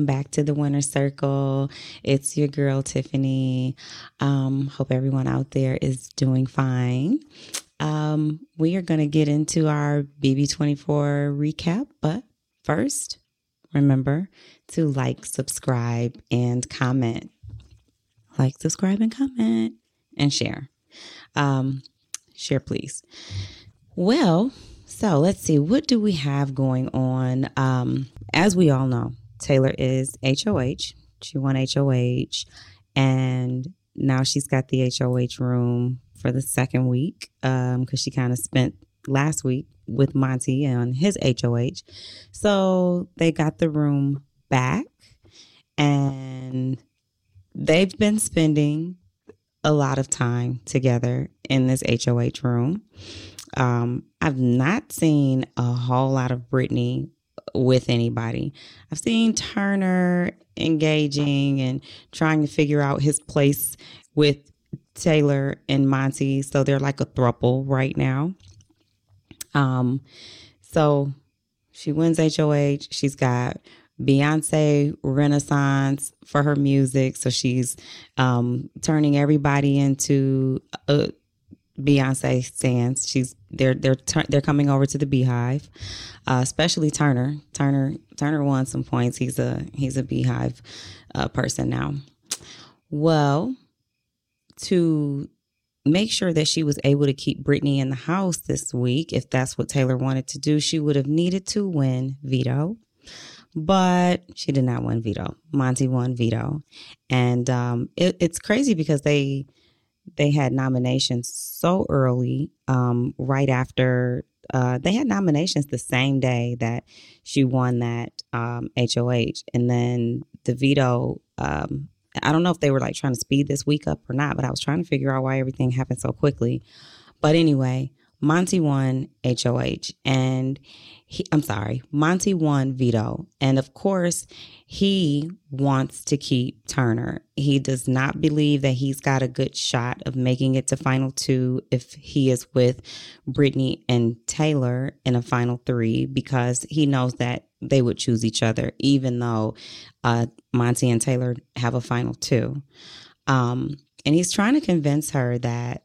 welcome back to the Winner Circle. It's your girl, Tiffany. Um, hope everyone out there is doing fine. Um, we are going to get into our BB24 recap, but first, remember to like, subscribe, and comment. Like, subscribe, and comment, and share. Um, share, please. Well, so let's see, what do we have going on? Um, as we all know, Taylor is HOH. She won HOH, and now she's got the HOH room for the second week because um, she kind of spent last week with Monte on his HOH. So they got the room back, and they've been spending a lot of time together in this HOH room. Um, I've not seen a whole lot of Brittany with anybody. I've seen Turner engaging and trying to figure out his place with Taylor and Monte. So they're like a thruple right now. Um, so she wins HOH. She's got Beyonce Renaissance for her music. So she's um, turning everybody into a Beyonce stands. She's they're they're they're coming over to the BeyHive, uh, especially Turner. Turner Turner won some points. He's a he's a BeyHive uh, person now. Well, to make sure that she was able to keep Brittany in the house this week, if that's what Taylor wanted to do, she would have needed to win veto. But she did not win veto. Monte won veto, and um, it, it's crazy because they they had nominations so early, um, right after uh, they had nominations the same day that she won that um, HOH, and then the veto. Um, I don't know if they were like trying to speed this week up or not, but I was trying to figure out why everything happened so quickly. But anyway, Monte won HOH, and he, I'm sorry, Monte won veto. And of course, he wants to keep Turner. He does not believe that he's got a good shot of making it to final two if he is with Brittany and Taylor in a final three because he knows that they would choose each other, even though uh, Monte and Taylor have a final two. Um, and he's trying to convince her that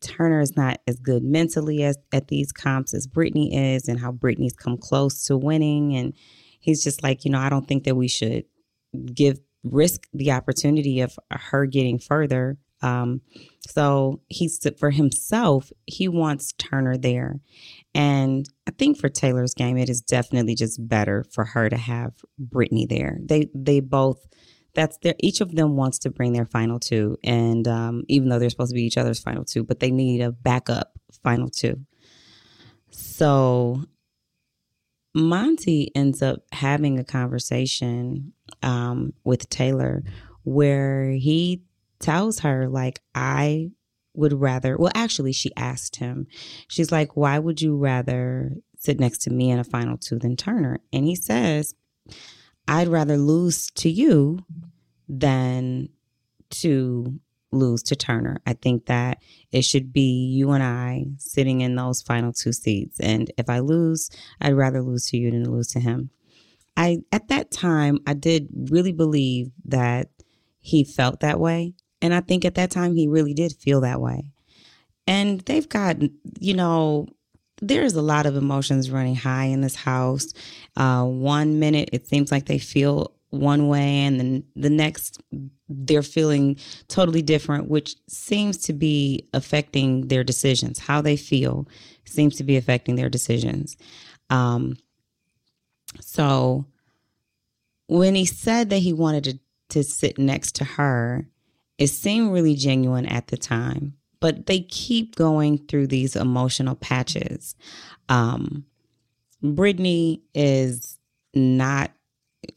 Turner is not as good mentally as at these comps as Brittany is, and how Brittany's come close to winning. And he's just like, you know, I don't think that we should give risk the opportunity of her getting further. Um, so he's for himself, he wants Turner there. And I think for Taylor's game, it is definitely just better for her to have Brittany there. They they both that's their each of them wants to bring their final two. And um, even though they're supposed to be each other's final two but they need a backup final two. So Monte ends up having a conversation um, with taylor where he tells her like i would rather well actually she asked him she's like why would you rather sit next to me in a final two than turner? And he says I'd rather lose to you than to lose to Turner. I think that it should be you and I sitting in those final two seats. And if I lose, I'd rather lose to you than lose to him. I at that time I did really believe that he felt that way. And I think at that time he really did feel that way. And they've got, you know, there's a lot of emotions running high in this house. Uh, one minute it seems like they feel one way and then the next they're feeling totally different which seems to be affecting their decisions. How they feel seems to be affecting their decisions. Um, so when he said that he wanted to, to sit next to her it seemed really genuine at the time but they keep going through these emotional patches. Um, brittany is not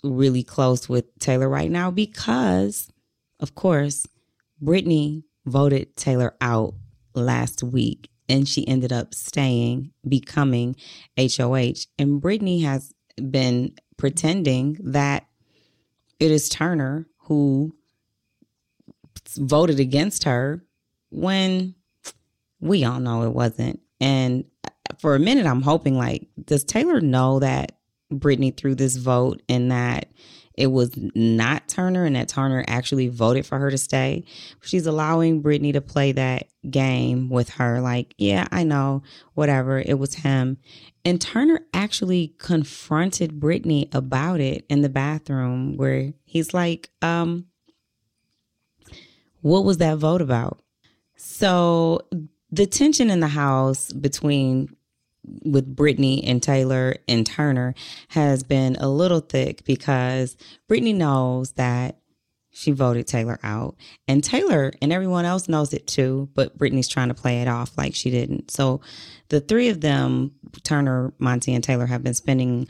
really close with Taylor right now because, of course, Brittany voted Taylor out last week and she ended up staying, becoming HOH. And Brittany has been pretending that it is Turner who voted against her when we all know it wasn't. And for a minute, I'm hoping like, does Taylor know that Brittany through this vote and that it was not Turner and that Turner actually voted for her to stay. She's allowing Brittany to play that game with her. Like, yeah, I know, whatever. It was him. And Turner actually confronted Brittany about it in the bathroom where he's like, um, what was that vote about? So the tension in the house between with Brittany and Taylor and Turner has been a little thick because Brittany knows that she voted Taylor out. And Taylor and everyone else knows it too, but Brittany's trying to play it off like she didn't. So the three of them, Turner, Monte, and Taylor, have been spending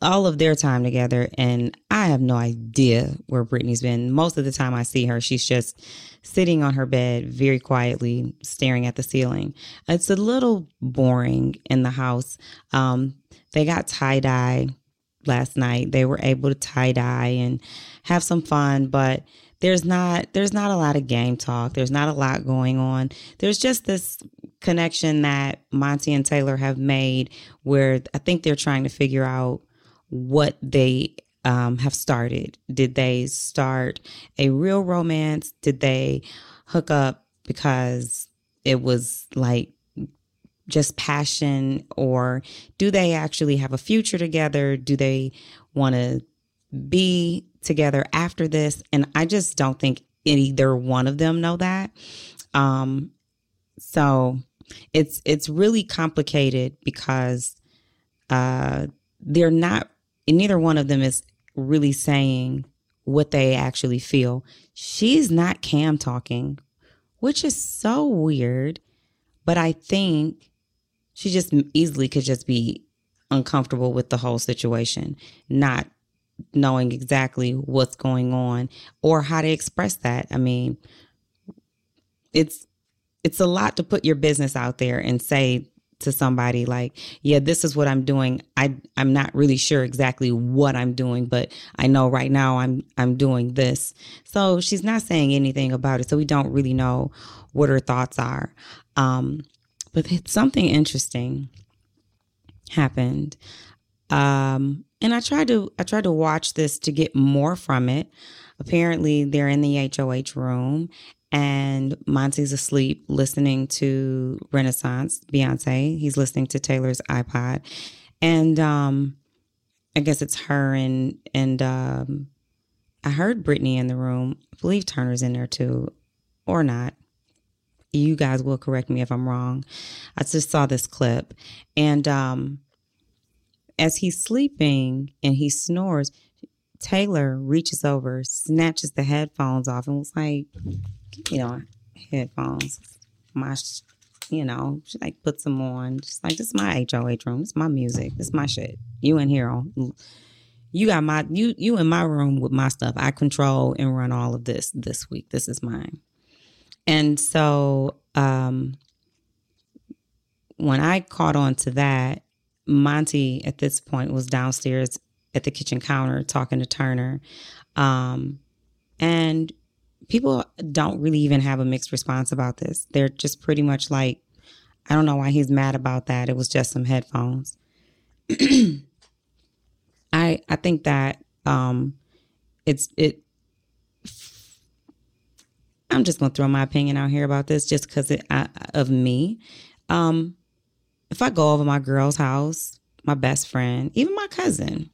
all of their time together and I have no idea where Brittany's been. Most of the time I see her, she's just sitting on her bed very quietly staring at the ceiling. It's a little boring in the house. Um, they got tie-dye last night. They were able to tie-dye and have some fun, but there's not there's not a lot of game talk. There's not a lot going on. There's just this connection that Monte and Taylor have made where I think they're trying to figure out what they um, have started. Did they start a real romance? Did they hook up because it was like just passion? Or do they actually have a future together? Do they want to be together after this? And I just don't think either one of them know that. Um, so it's it's really complicated because uh, they're not. Neither one of them is really saying what they actually feel. She's not cam talking, which is so weird. But I think she just easily could just be uncomfortable with the whole situation, not knowing exactly what's going on or how to express that. I mean, it's it's a lot to put your business out there and say to somebody like, yeah, this is what I'm doing. I I'm not really sure exactly what I'm doing, but I know right now I'm I'm doing this. So she's not saying anything about it. So we don't really know what her thoughts are. Um, but something interesting happened. Um, and I tried to I tried to watch this to get more from it. Apparently, they're in the HOH room and Monte's asleep listening to Renaissance, Beyonce. He's listening to Taylor's iPod. And um I guess it's her and and um I heard Brittany in the room. I believe Turner's in there too, or not. You guys will correct me if I'm wrong. I just saw this clip. And um as he's sleeping and he snores, Taylor reaches over, snatches the headphones off, and was like, you know, headphones. My, you know, she like puts them on. Just like this is my HOH room. It's my music. It's my shit. You in here. You got my you you in my room with my stuff. I control and run all of this this week. This is mine. And so um when I caught on to that, Monte at this point was downstairs at the kitchen counter talking to Turner. Um, and people don't really even have a mixed response about this. They're just pretty much like, I don't know why he's mad about that. It was just some headphones. I I think that um, it's it. I'm just gonna throw my opinion out here about this, just because of me. Um, if I go over my girl's house, my best friend, even my cousin,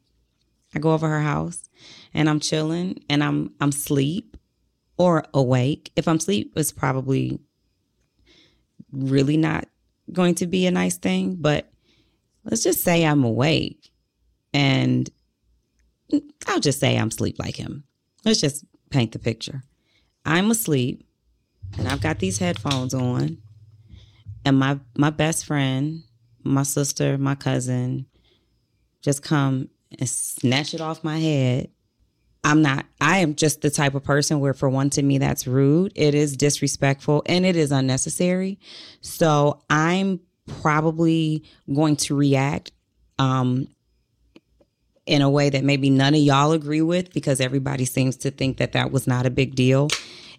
I go over her house and I'm chilling and I'm I'm sleep or awake. If I'm asleep, it's probably really not going to be a nice thing. But let's just say I'm awake and I'll just say I'm asleep like him. Let's just paint the picture. I'm asleep and I've got these headphones on and my my best friend, my sister, my cousin just come and snatch it off my head I'm not, I am just the type of person where, for one, to me, that's rude. It is disrespectful and it is unnecessary. So I'm probably going to react um, in a way that maybe none of y'all agree with because everybody seems to think that that was not a big deal.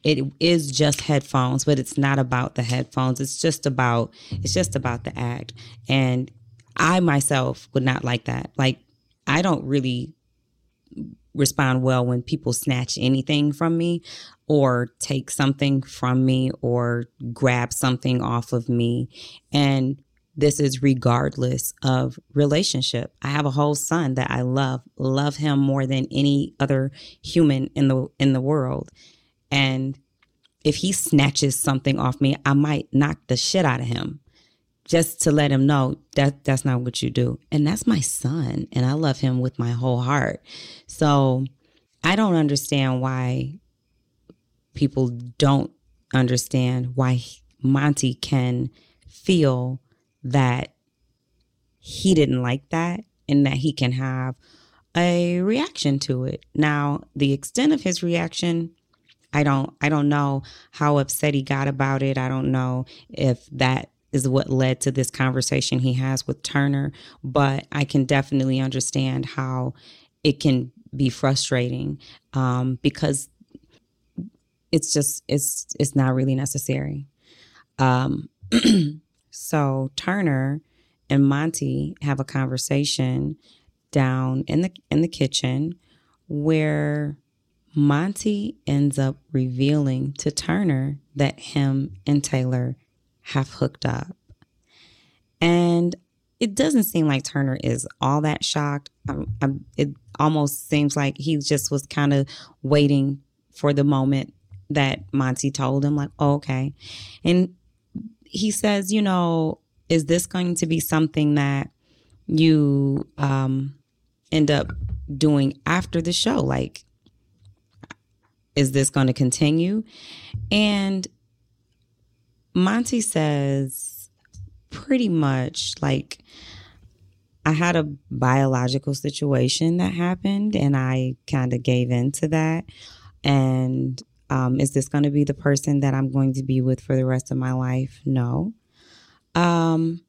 It is just headphones, but it's not about the headphones. It's just about it's just about the act. And I myself would not like that. Like I don't really respond well when people snatch anything from me or take something from me or grab something off of me. And this is regardless of relationship. I have a whole son that I love, love him more than any other human in the in the world. And if he snatches something off me, I might knock the shit out of him just to let him know that that's not what you do. And that's my son and I love him with my whole heart. So I don't understand why people don't understand why Monte can feel that he didn't like that and that he can have a reaction to it. Now, the extent of his reaction, I don't I don't know how upset he got about it. I don't know if that is what led to this conversation he has with Turner, but I can definitely understand how it can be frustrating um, because it's just it's it's not really necessary. Um, So Turner and Monte have a conversation down in the in the kitchen where Monte ends up revealing to Turner that him and Taylor have hooked up. And it doesn't seem like Turner is all that shocked. Um, um, it almost seems like he just was kind of waiting for the moment that Monte told him, like, oh, okay. And he says, you know, is this going to be something that you um, end up doing after the show? Like, is this going to continue? And Monte says, pretty much like, I had a biological situation that happened and I kind of gave in to that. And um, is this going to be the person that I'm going to be with for the rest of my life? No. Um,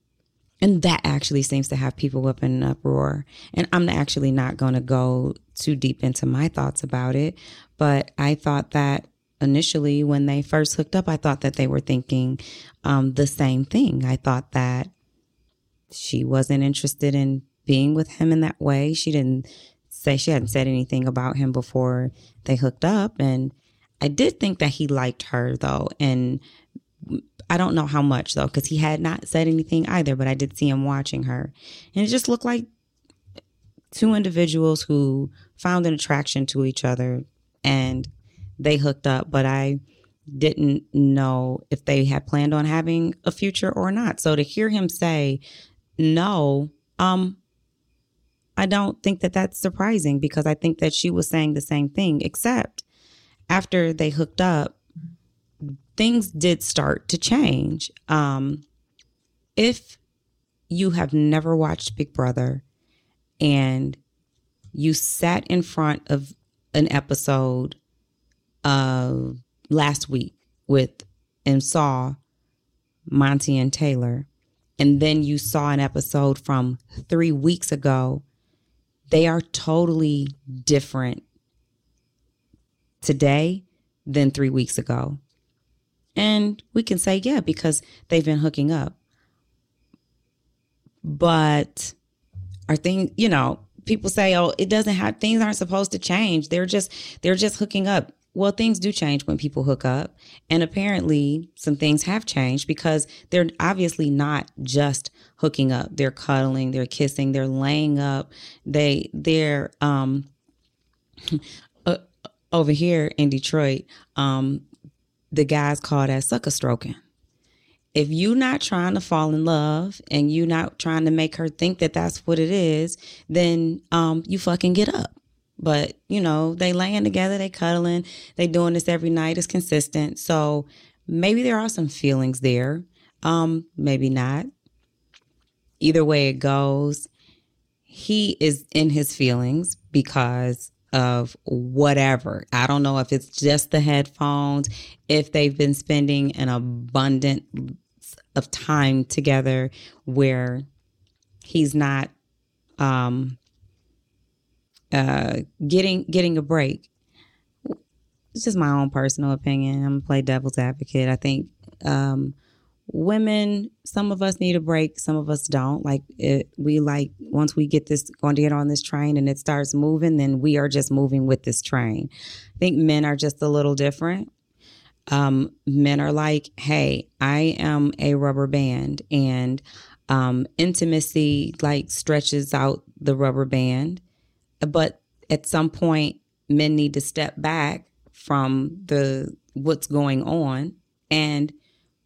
and that actually seems to have people up in an uproar. And I'm actually not going to go too deep into my thoughts about it. But I thought that initially, when they first hooked up, I thought that they were thinking um, the same thing. I thought that she wasn't interested in being with him in that way. She didn't say she hadn't said anything about him before they hooked up. And I did think that he liked her though. And I don't know how much though, because he had not said anything either, but I did see him watching her. And it just looked like two individuals who found an attraction to each other and they hooked up, but I didn't know if they had planned on having a future or not. So to hear him say no, um, I don't think that that's surprising because I think that she was saying the same thing, except after they hooked up, things did start to change. Um, if you have never watched Big Brother and you sat in front of an episode of last week with and saw Monte and Taylor, and then you saw an episode from three weeks ago, they are totally different today than three weeks ago. And we can say, yeah, because they've been hooking up. But are things, you know, people say, oh, it doesn't have things aren't supposed to change. They're just they're just hooking up. Well, things do change when people hook up. And apparently some things have changed because they're obviously not just hooking up. They're cuddling, they're kissing, they're laying up. They they're um over here in Detroit, um, the guys call that sucker stroking. If you not trying to fall in love and you not trying to make her think that that's what it is, then um, you fucking get up. But you know they laying together, they cuddling, they doing this every night. It's consistent. So maybe there are some feelings there. Um, maybe not. Either way it goes, he is in his feelings because of whatever. I don't know if it's just the headphones, if they've been spending an abundant of time together where he's not um uh getting getting a break. It's just my own personal opinion. I'm play devil's advocate. I think um women, some of us need a break, some of us don't. Like it, we like once we get this going to get on this train and it starts moving, then we are just moving with this train. I think men are just a little different. Um, men are like, hey, I am a rubber band, and um, intimacy like stretches out the rubber band, but at some point, men need to step back from the what's going on and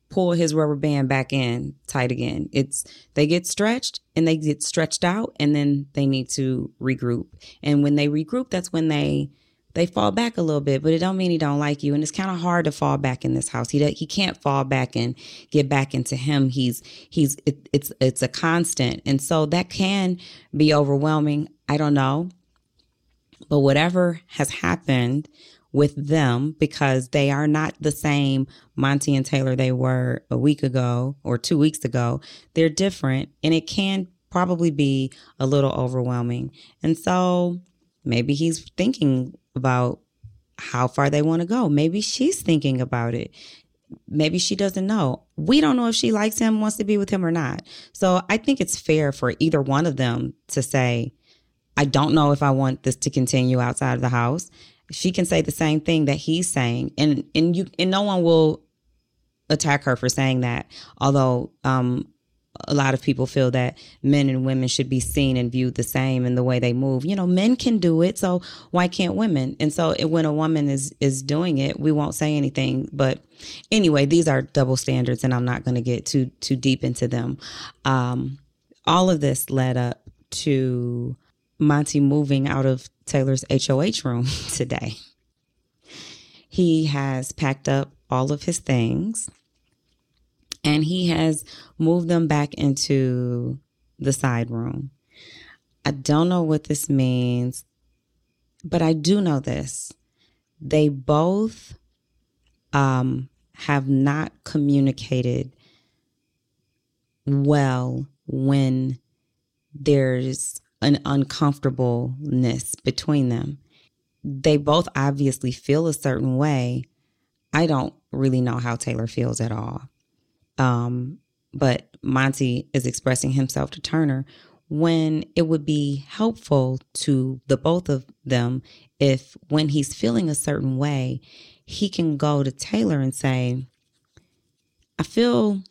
pull his rubber band back in tight again. It's they get stretched and they get stretched out and then they need to regroup. And when they regroup, that's when they they fall back a little bit, but it don't mean he don't like you. And it's kind of hard to fall back in this house. He he can't fall back and get back into him. He's he's it, it's it's a constant, and so that can be overwhelming. I don't know, but whatever has happened with them because they are not the same Monte and Taylor they were a week ago or two weeks ago. They're different and it can probably be a little overwhelming. And so maybe he's thinking about how far they want to go. Maybe she's thinking about it. Maybe she doesn't know. We don't know if she likes him, wants to be with him or not. So I think it's fair for either one of them to say, I don't know if I want this to continue outside of the house she can say the same thing that he's saying and and you and no one will attack her for saying that although um a lot of people feel that men and women should be seen and viewed the same in the way they move. You know, men can do it, so why can't women? And so when a woman is is doing it, we won't say anything. But anyway, these are double standards, and I'm not going to get too too deep into them. Um, all of this led up to Monte moving out of Taylor's HOH room today. He has packed up all of his things and he has moved them back into the side room. I don't know what this means, but I do know this. They both um, have not communicated well when there's an uncomfortableness between them. They both obviously feel a certain way. I don't really know how Taylor feels at all. Um, but Monte is expressing himself to Turner when it would be helpful to the both of them if when he's feeling a certain way, he can go to Taylor and say, I feel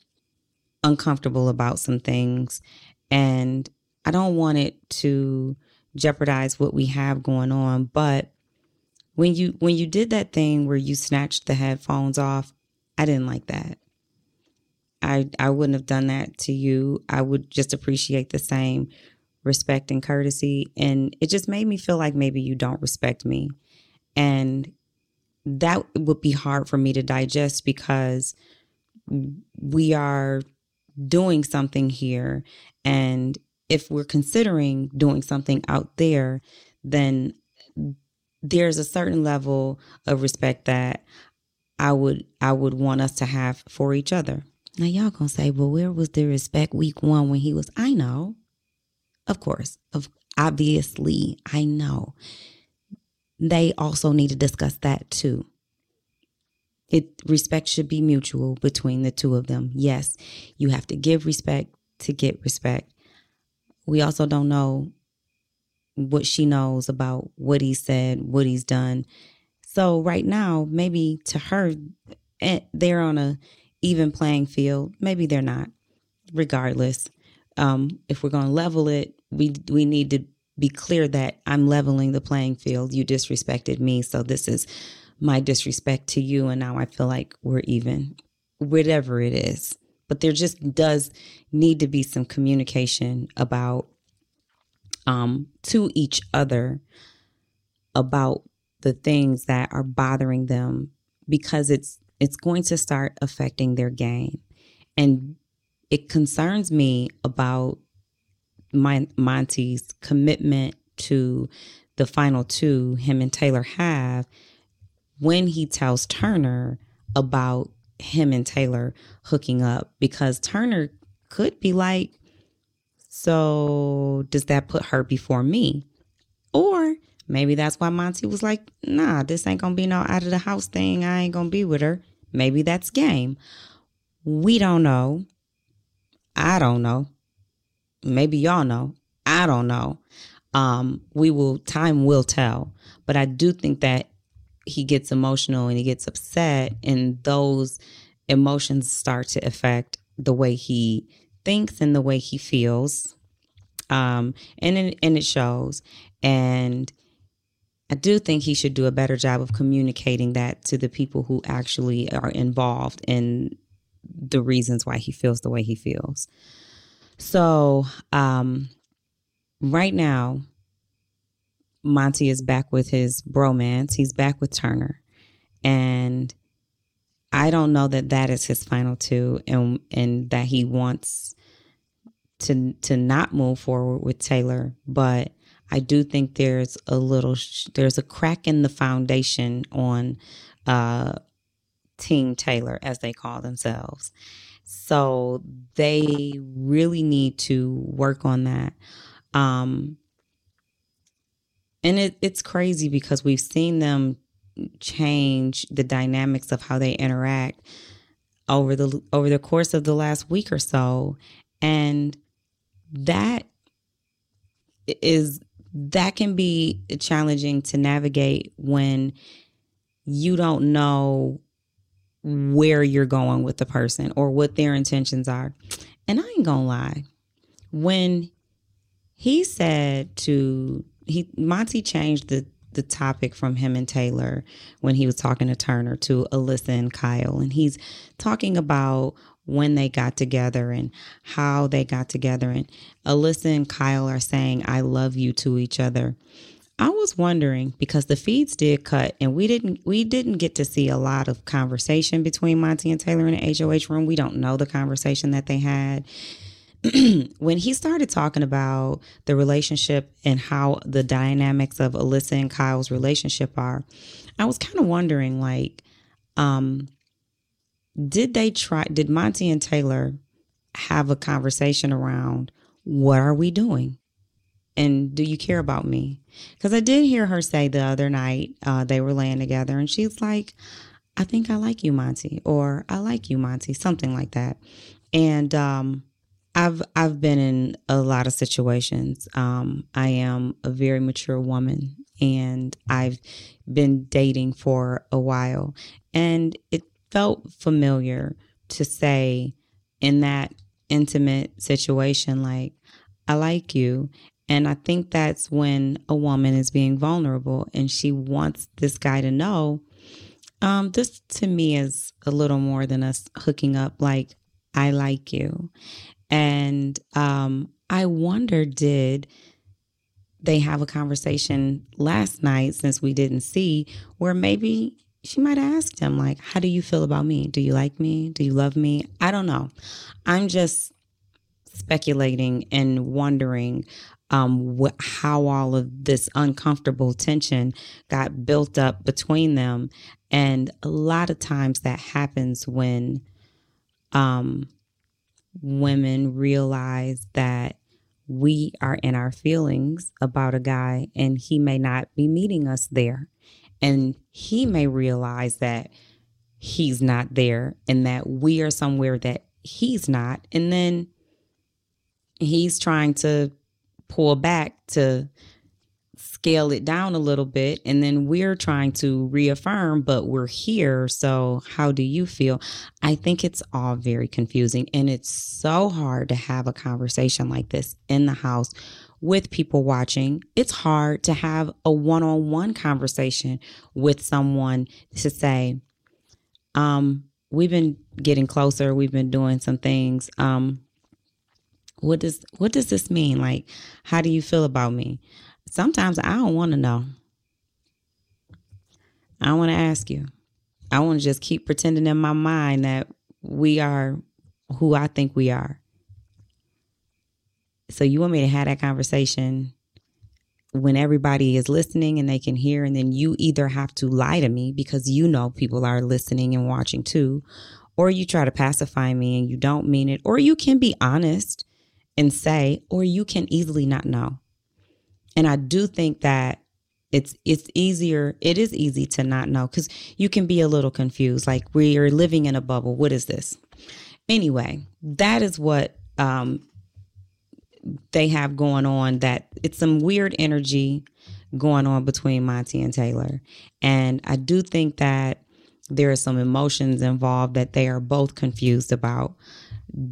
uncomfortable about some things and I don't want it to jeopardize what we have going on, but when you when you did that thing where you snatched the headphones off, I didn't like that. I I wouldn't have done that to you. I would just appreciate the same respect and courtesy and it just made me feel like maybe you don't respect me. And that would be hard for me to digest because we are doing something here and if we're considering doing something out there, then there's a certain level of respect that I would I would want us to have for each other. Now y'all gonna say, well, where was the respect week one when he was? I know, of course, of obviously, I know. They also need to discuss that too. It respect should be mutual between the two of them. Yes, you have to give respect to get respect we also don't know what she knows about what he said, what he's done. So right now, maybe to her, eh, they're on a even playing field. Maybe they're not. Regardless, um, if we're going to level it, we we need to be clear that I'm leveling the playing field. You disrespected me, so this is my disrespect to you, and now I feel like we're even. Whatever it is, but there just does need to be some communication about um, to each other about the things that are bothering them because it's it's going to start affecting their game. And it concerns me about my Monte's commitment to the final two him and Taylor have when he tells Turner about him and Taylor hooking up because Turner could be like, so does that put her before me? Or maybe that's why Monte was like, nah, this ain't gonna be no out of the house thing. I ain't gonna be with her. Maybe that's game. We don't know. I don't know. Maybe y'all know. I don't know. Um, we will, time will tell. But I do think that he gets emotional and he gets upset, and those emotions start to affect the way he thinks and the way he feels. Um, and and it shows. And I do think he should do a better job of communicating that to the people who actually are involved in the reasons why he feels the way he feels. So, um, right now, Monte is back with his bromance. He's back with Turner. And I don't know that that is his final two and and that he wants to to not move forward with Taylor, but I do think there's a little there's a crack in the foundation on uh Team Taylor as they call themselves. So they really need to work on that. Um and it, it's crazy because we've seen them change the dynamics of how they interact over the over the course of the last week or so and that is that can be challenging to navigate when you don't know where you're going with the person or what their intentions are. And I ain't gonna lie, when he said to he Monte changed the the topic from him and Taylor when he was talking to Turner to Alyssa and Kyle, and he's talking about when they got together and how they got together. And Alyssa and Kyle are saying, I love you to each other. I was wondering because the feeds did cut and we didn't we didn't get to see a lot of conversation between Monte and Taylor in the HOH room. We don't know the conversation that they had. when he started talking about the relationship and how the dynamics of Alyssa and Kyle's relationship are, I was kind of wondering like um did they try did Monte and taylor have a conversation around what are we doing? And do you care about me? Because i did hear her say the other night uh, they were laying together and she's like i think i like you Monte, or i like you Monte, something like that. And um, I've I've been in a lot of situations. Um, I am a very mature woman, and I've been dating for a while, and it felt familiar to say in that intimate situation, like, I like you. And I think that's when a woman is being vulnerable and she wants this guy to know. Um, this to me is a little more than us hooking up, like, I like you. And um, I wonder, did they have a conversation last night since we didn't see where maybe she might have asked him, like, how do you feel about me? Do you like me? Do you love me? I don't know. I'm just speculating and wondering um, wh- how all of this uncomfortable tension got built up between them. And a lot of times that happens when um, women realize that we are in our feelings about a guy and he may not be meeting us there. And he may realize that he's not there and that we are somewhere that he's not. And then he's trying to pull back to scale it down a little bit. And then we're trying to reaffirm, but we're here. So, how do you feel? I think it's all very confusing. And it's so hard to have a conversation like this in the house with people watching, it's hard to have a one on one conversation with someone to say, um, we've been getting closer, we've been doing some things. Um, what does what does this mean? Like, how do you feel about me? Sometimes I don't want to know. I want to ask you. I want to just keep pretending in my mind that we are who I think we are. So you want me to have that conversation when everybody is listening and they can hear, and then you either have to lie to me because you know people are listening and watching too, or you try to pacify me and you don't mean it, or you can be honest and say, or you can easily not know. And I do think that it's it's easier it is easy to not know because you can be a little confused like we're living in a bubble. What is this? Anyway, that is what um, they have going on. That it's some weird energy going on between Monte and Taylor, and I do think that there are some emotions involved that they are both confused about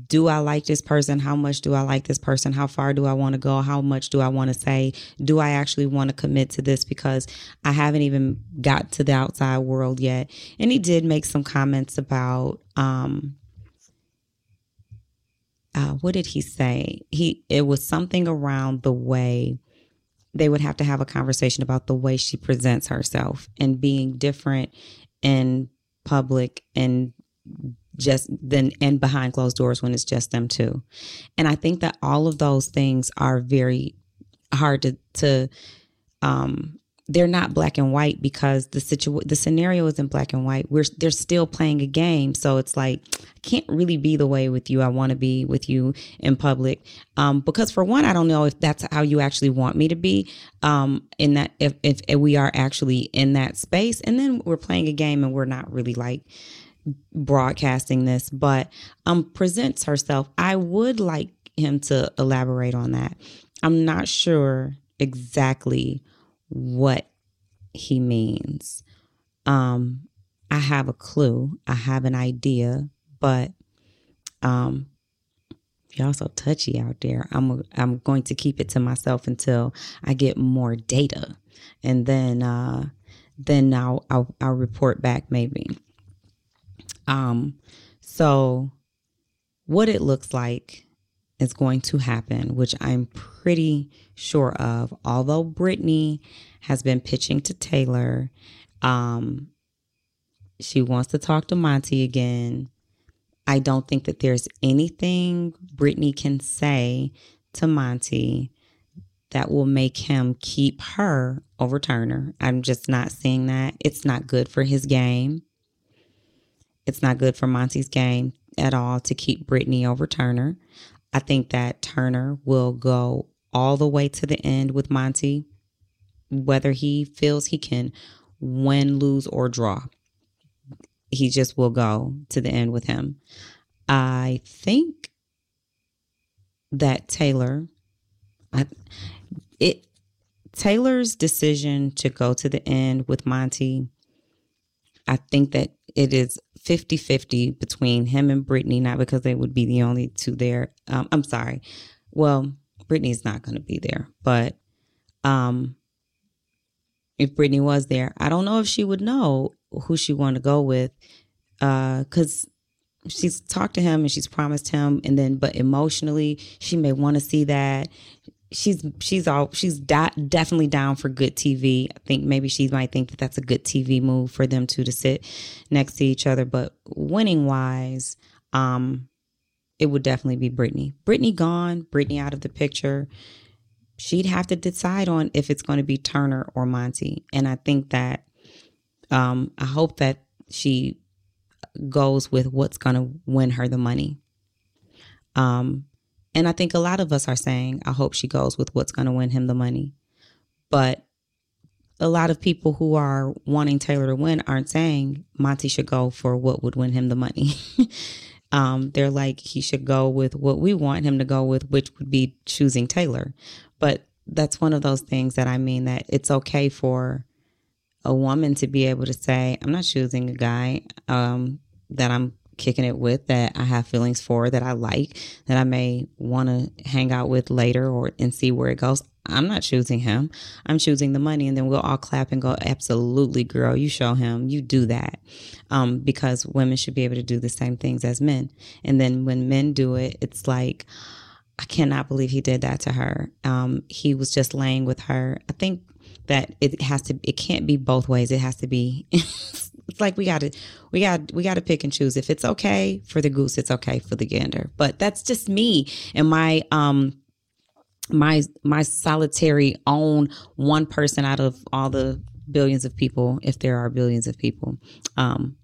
do I like this person? How much do I like this person? How far do I want to go? How much do I want to say? Do I actually want to commit to this? Because I haven't even got to the outside world yet. And he did make some comments about, um, uh, what did he say? He, it was something around the way they would have to have a conversation about the way she presents herself and being different in public and just then and behind closed doors when it's just them two. And I think that all of those things are very hard to to um they're not black and white because the situ the scenario isn't black and white. We're they're still playing a game, so it's like I can't really be the way with you I want to be with you in public. Um, because for one, I don't know if that's how you actually want me to be. Um, in that if, if if we are actually in that space, and then we're playing a game and we're not really like broadcasting this, but um presents herself. I would like him to elaborate on that. I'm not sure exactly what he means. Um I have a clue. I have an idea, but um y'all so touchy out there. I'm I'm going to keep it to myself until I get more data. And then uh then I'll I'll, I'll report back maybe. Um, so what it looks like is going to happen, which I'm pretty sure of. Although Brittany has been pitching to Taylor, um, she wants to talk to Monte again. I don't think that there's anything Brittany can say to Monte that will make him keep her over Turner. I'm just not seeing that. It's not good for his game. It's not good for Monte's game at all to keep Brittany over Turner. I think that Turner will go all the way to the end with Monte, whether he feels he can win, lose, or draw. He just will go to the end with him. I think that Taylor, I, it Taylor's decision to go to the end with Monte, I think that it is 50 50 between him and Brittany, not because they would be the only two there. Um, I'm sorry. Well, Brittany's not going to be there, but um, if Brittany was there, I don't know if she would know who she wanted to go with because uh, she's talked to him and she's promised him, and then, but emotionally, she may want to see that she's she's all she's definitely down for good TV. I think maybe she might think that that's a good TV move for them two to sit next to each other. But winning wise, um, it would definitely be Brittany. Brittany gone, Brittany out of the picture. She'd have to decide on if it's going to be Turner or Monte, and I think that um, I hope that she goes with what's going to win her the money. Um, and I think a lot of us are saying, I hope she goes with what's going to win him the money. But a lot of people who are wanting Taylor to win aren't saying Monte should go for what would win him the money. um, they're like, he should go with what we want him to go with, which would be choosing Taylor. But that's one of those things that I mean that it's okay for a woman to be able to say, I'm not choosing a guy um, that I'm kicking it with that I have feelings for that I like that I may want to hang out with later or and see where it goes. I'm not choosing him. I'm choosing the money, and then we'll all clap and go, "Absolutely, girl, you show him, you do that," um, because women should be able to do the same things as men. And then when men do it, it's like, I cannot believe he did that to her. Um, he was just laying with her. I think that it has to, it can't be both ways. It has to be it's like we gotta we got we gotta pick and choose. If it's okay for the goose it's okay for the gander. But that's just me and my um my my solitary own one person out of all the billions of people if there are billions of people. Um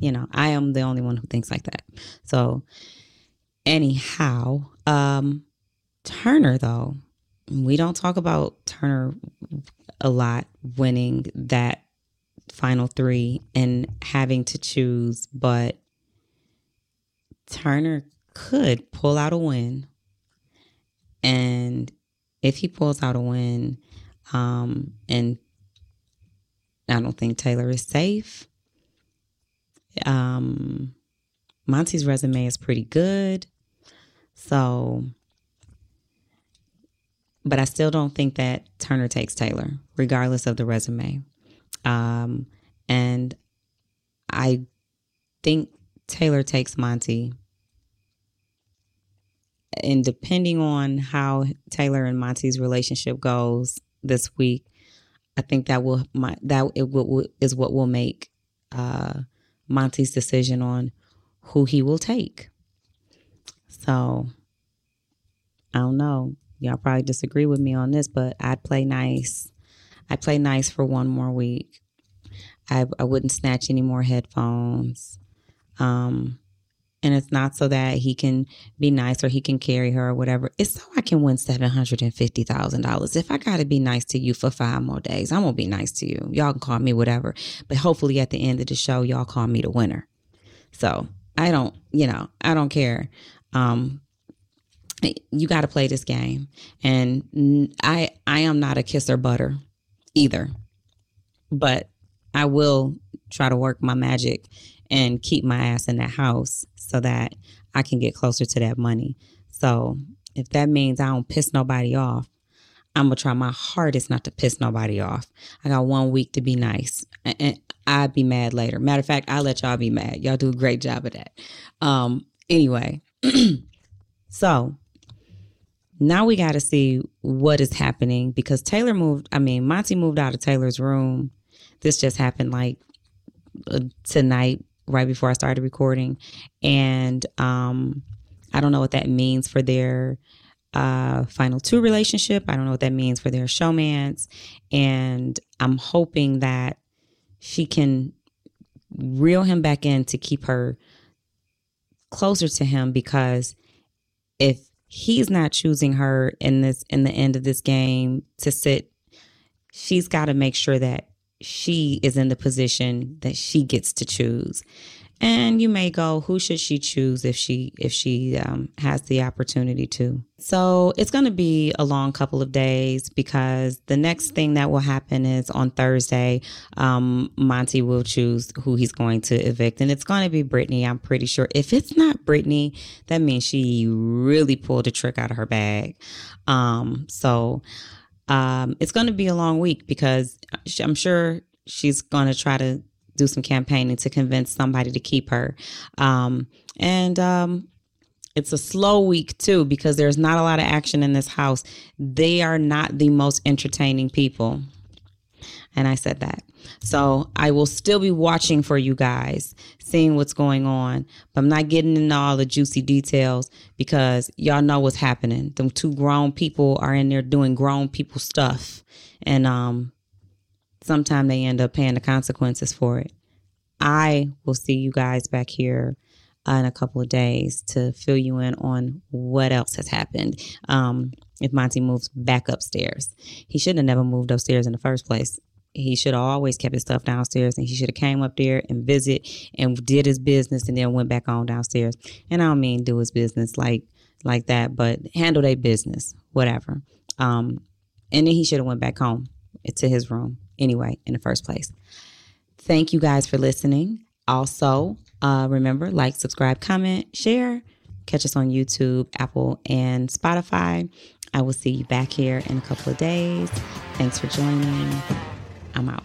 you know i am the only one who thinks like that. So anyhow um turner though we don't talk about turner a lot winning that final three and having to choose, but Turner could pull out a win. And if he pulls out a win, um, and I don't think Taylor is safe. Um, Monte's resume is pretty good. So, but I still don't think that Turner takes Taylor, regardless of the resume. Um, and I think Taylor takes Monte. And depending on how Taylor and Monte's relationship goes this week, I think that will my, that it will, is what will make uh, Monte's decision on who he will take. So I don't know. Y'all probably disagree with me on this, but I'd play nice. I'd play nice for one more week. I, I wouldn't snatch any more headphones. Um, and it's not so that he can be nice or he can carry her or whatever. It's so I can win seven hundred and fifty thousand dollars. If I gotta be nice to you for five more days, I'm gonna be nice to you. Y'all can call me whatever, but hopefully at the end of the show, y'all call me the winner. So I don't, you know, I don't care. Um, you got to play this game, and I I am not a kisser butter either, but I will try to work my magic and keep my ass in that house so that I can get closer to that money. So if that means I don't piss nobody off, I'm gonna try my hardest not to piss nobody off. I got one week to be nice, and I'd be mad later. Matter of fact, I'll let y'all be mad. Y'all do a great job of that. Um, anyway, so now we got to see what is happening because Taylor moved. I mean, Monte moved out of Taylor's room. This just happened like uh, tonight, right before I started recording, and um, I don't know what that means for their uh, final two relationship. I don't know what that means for their showmance, and I'm hoping that she can reel him back in to keep her closer to him because if he's not choosing her in this in the end of this game to sit. She's got to make sure that she is in the position that she gets to choose and you may go who should she choose if she if she um, has the opportunity to? So it's going to be a long couple of days because the next thing that will happen is on thursday um, monte will choose who he's going to evict. And it's going to be brittany i'm pretty sure. If it's not brittany that means she really pulled a trick out of her bag. Um, so um, it's going to be a long week because i'm sure she's going to try to do some campaigning to convince somebody to keep her. Um, and um, it's a slow week too because there's not a lot of action in this house. They are not the most entertaining people. And I said that. So I will still be watching for you guys, seeing what's going on. But I'm not getting into all the juicy details because y'all know what's happening. Them two grown people are in there doing grown people stuff. And um sometimes they end up paying the consequences for it. I will see you guys back here uh, in a couple of days to fill you in on what else has happened. Um, if Monte moves back upstairs, he should have never moved upstairs in the first place. He should have always kept his stuff downstairs, and he should have came up there and visit and did his business, and then went back on downstairs. And I don't mean do his business like like that, but handle their business, whatever. Um, and then he should have went back home to his room anyway in the first place. Thank you guys for listening. Also, uh, remember like, subscribe, comment, share. Catch us on YouTube, Apple, and Spotify. I will see you back here in a couple of days. Thanks for joining. I'm out.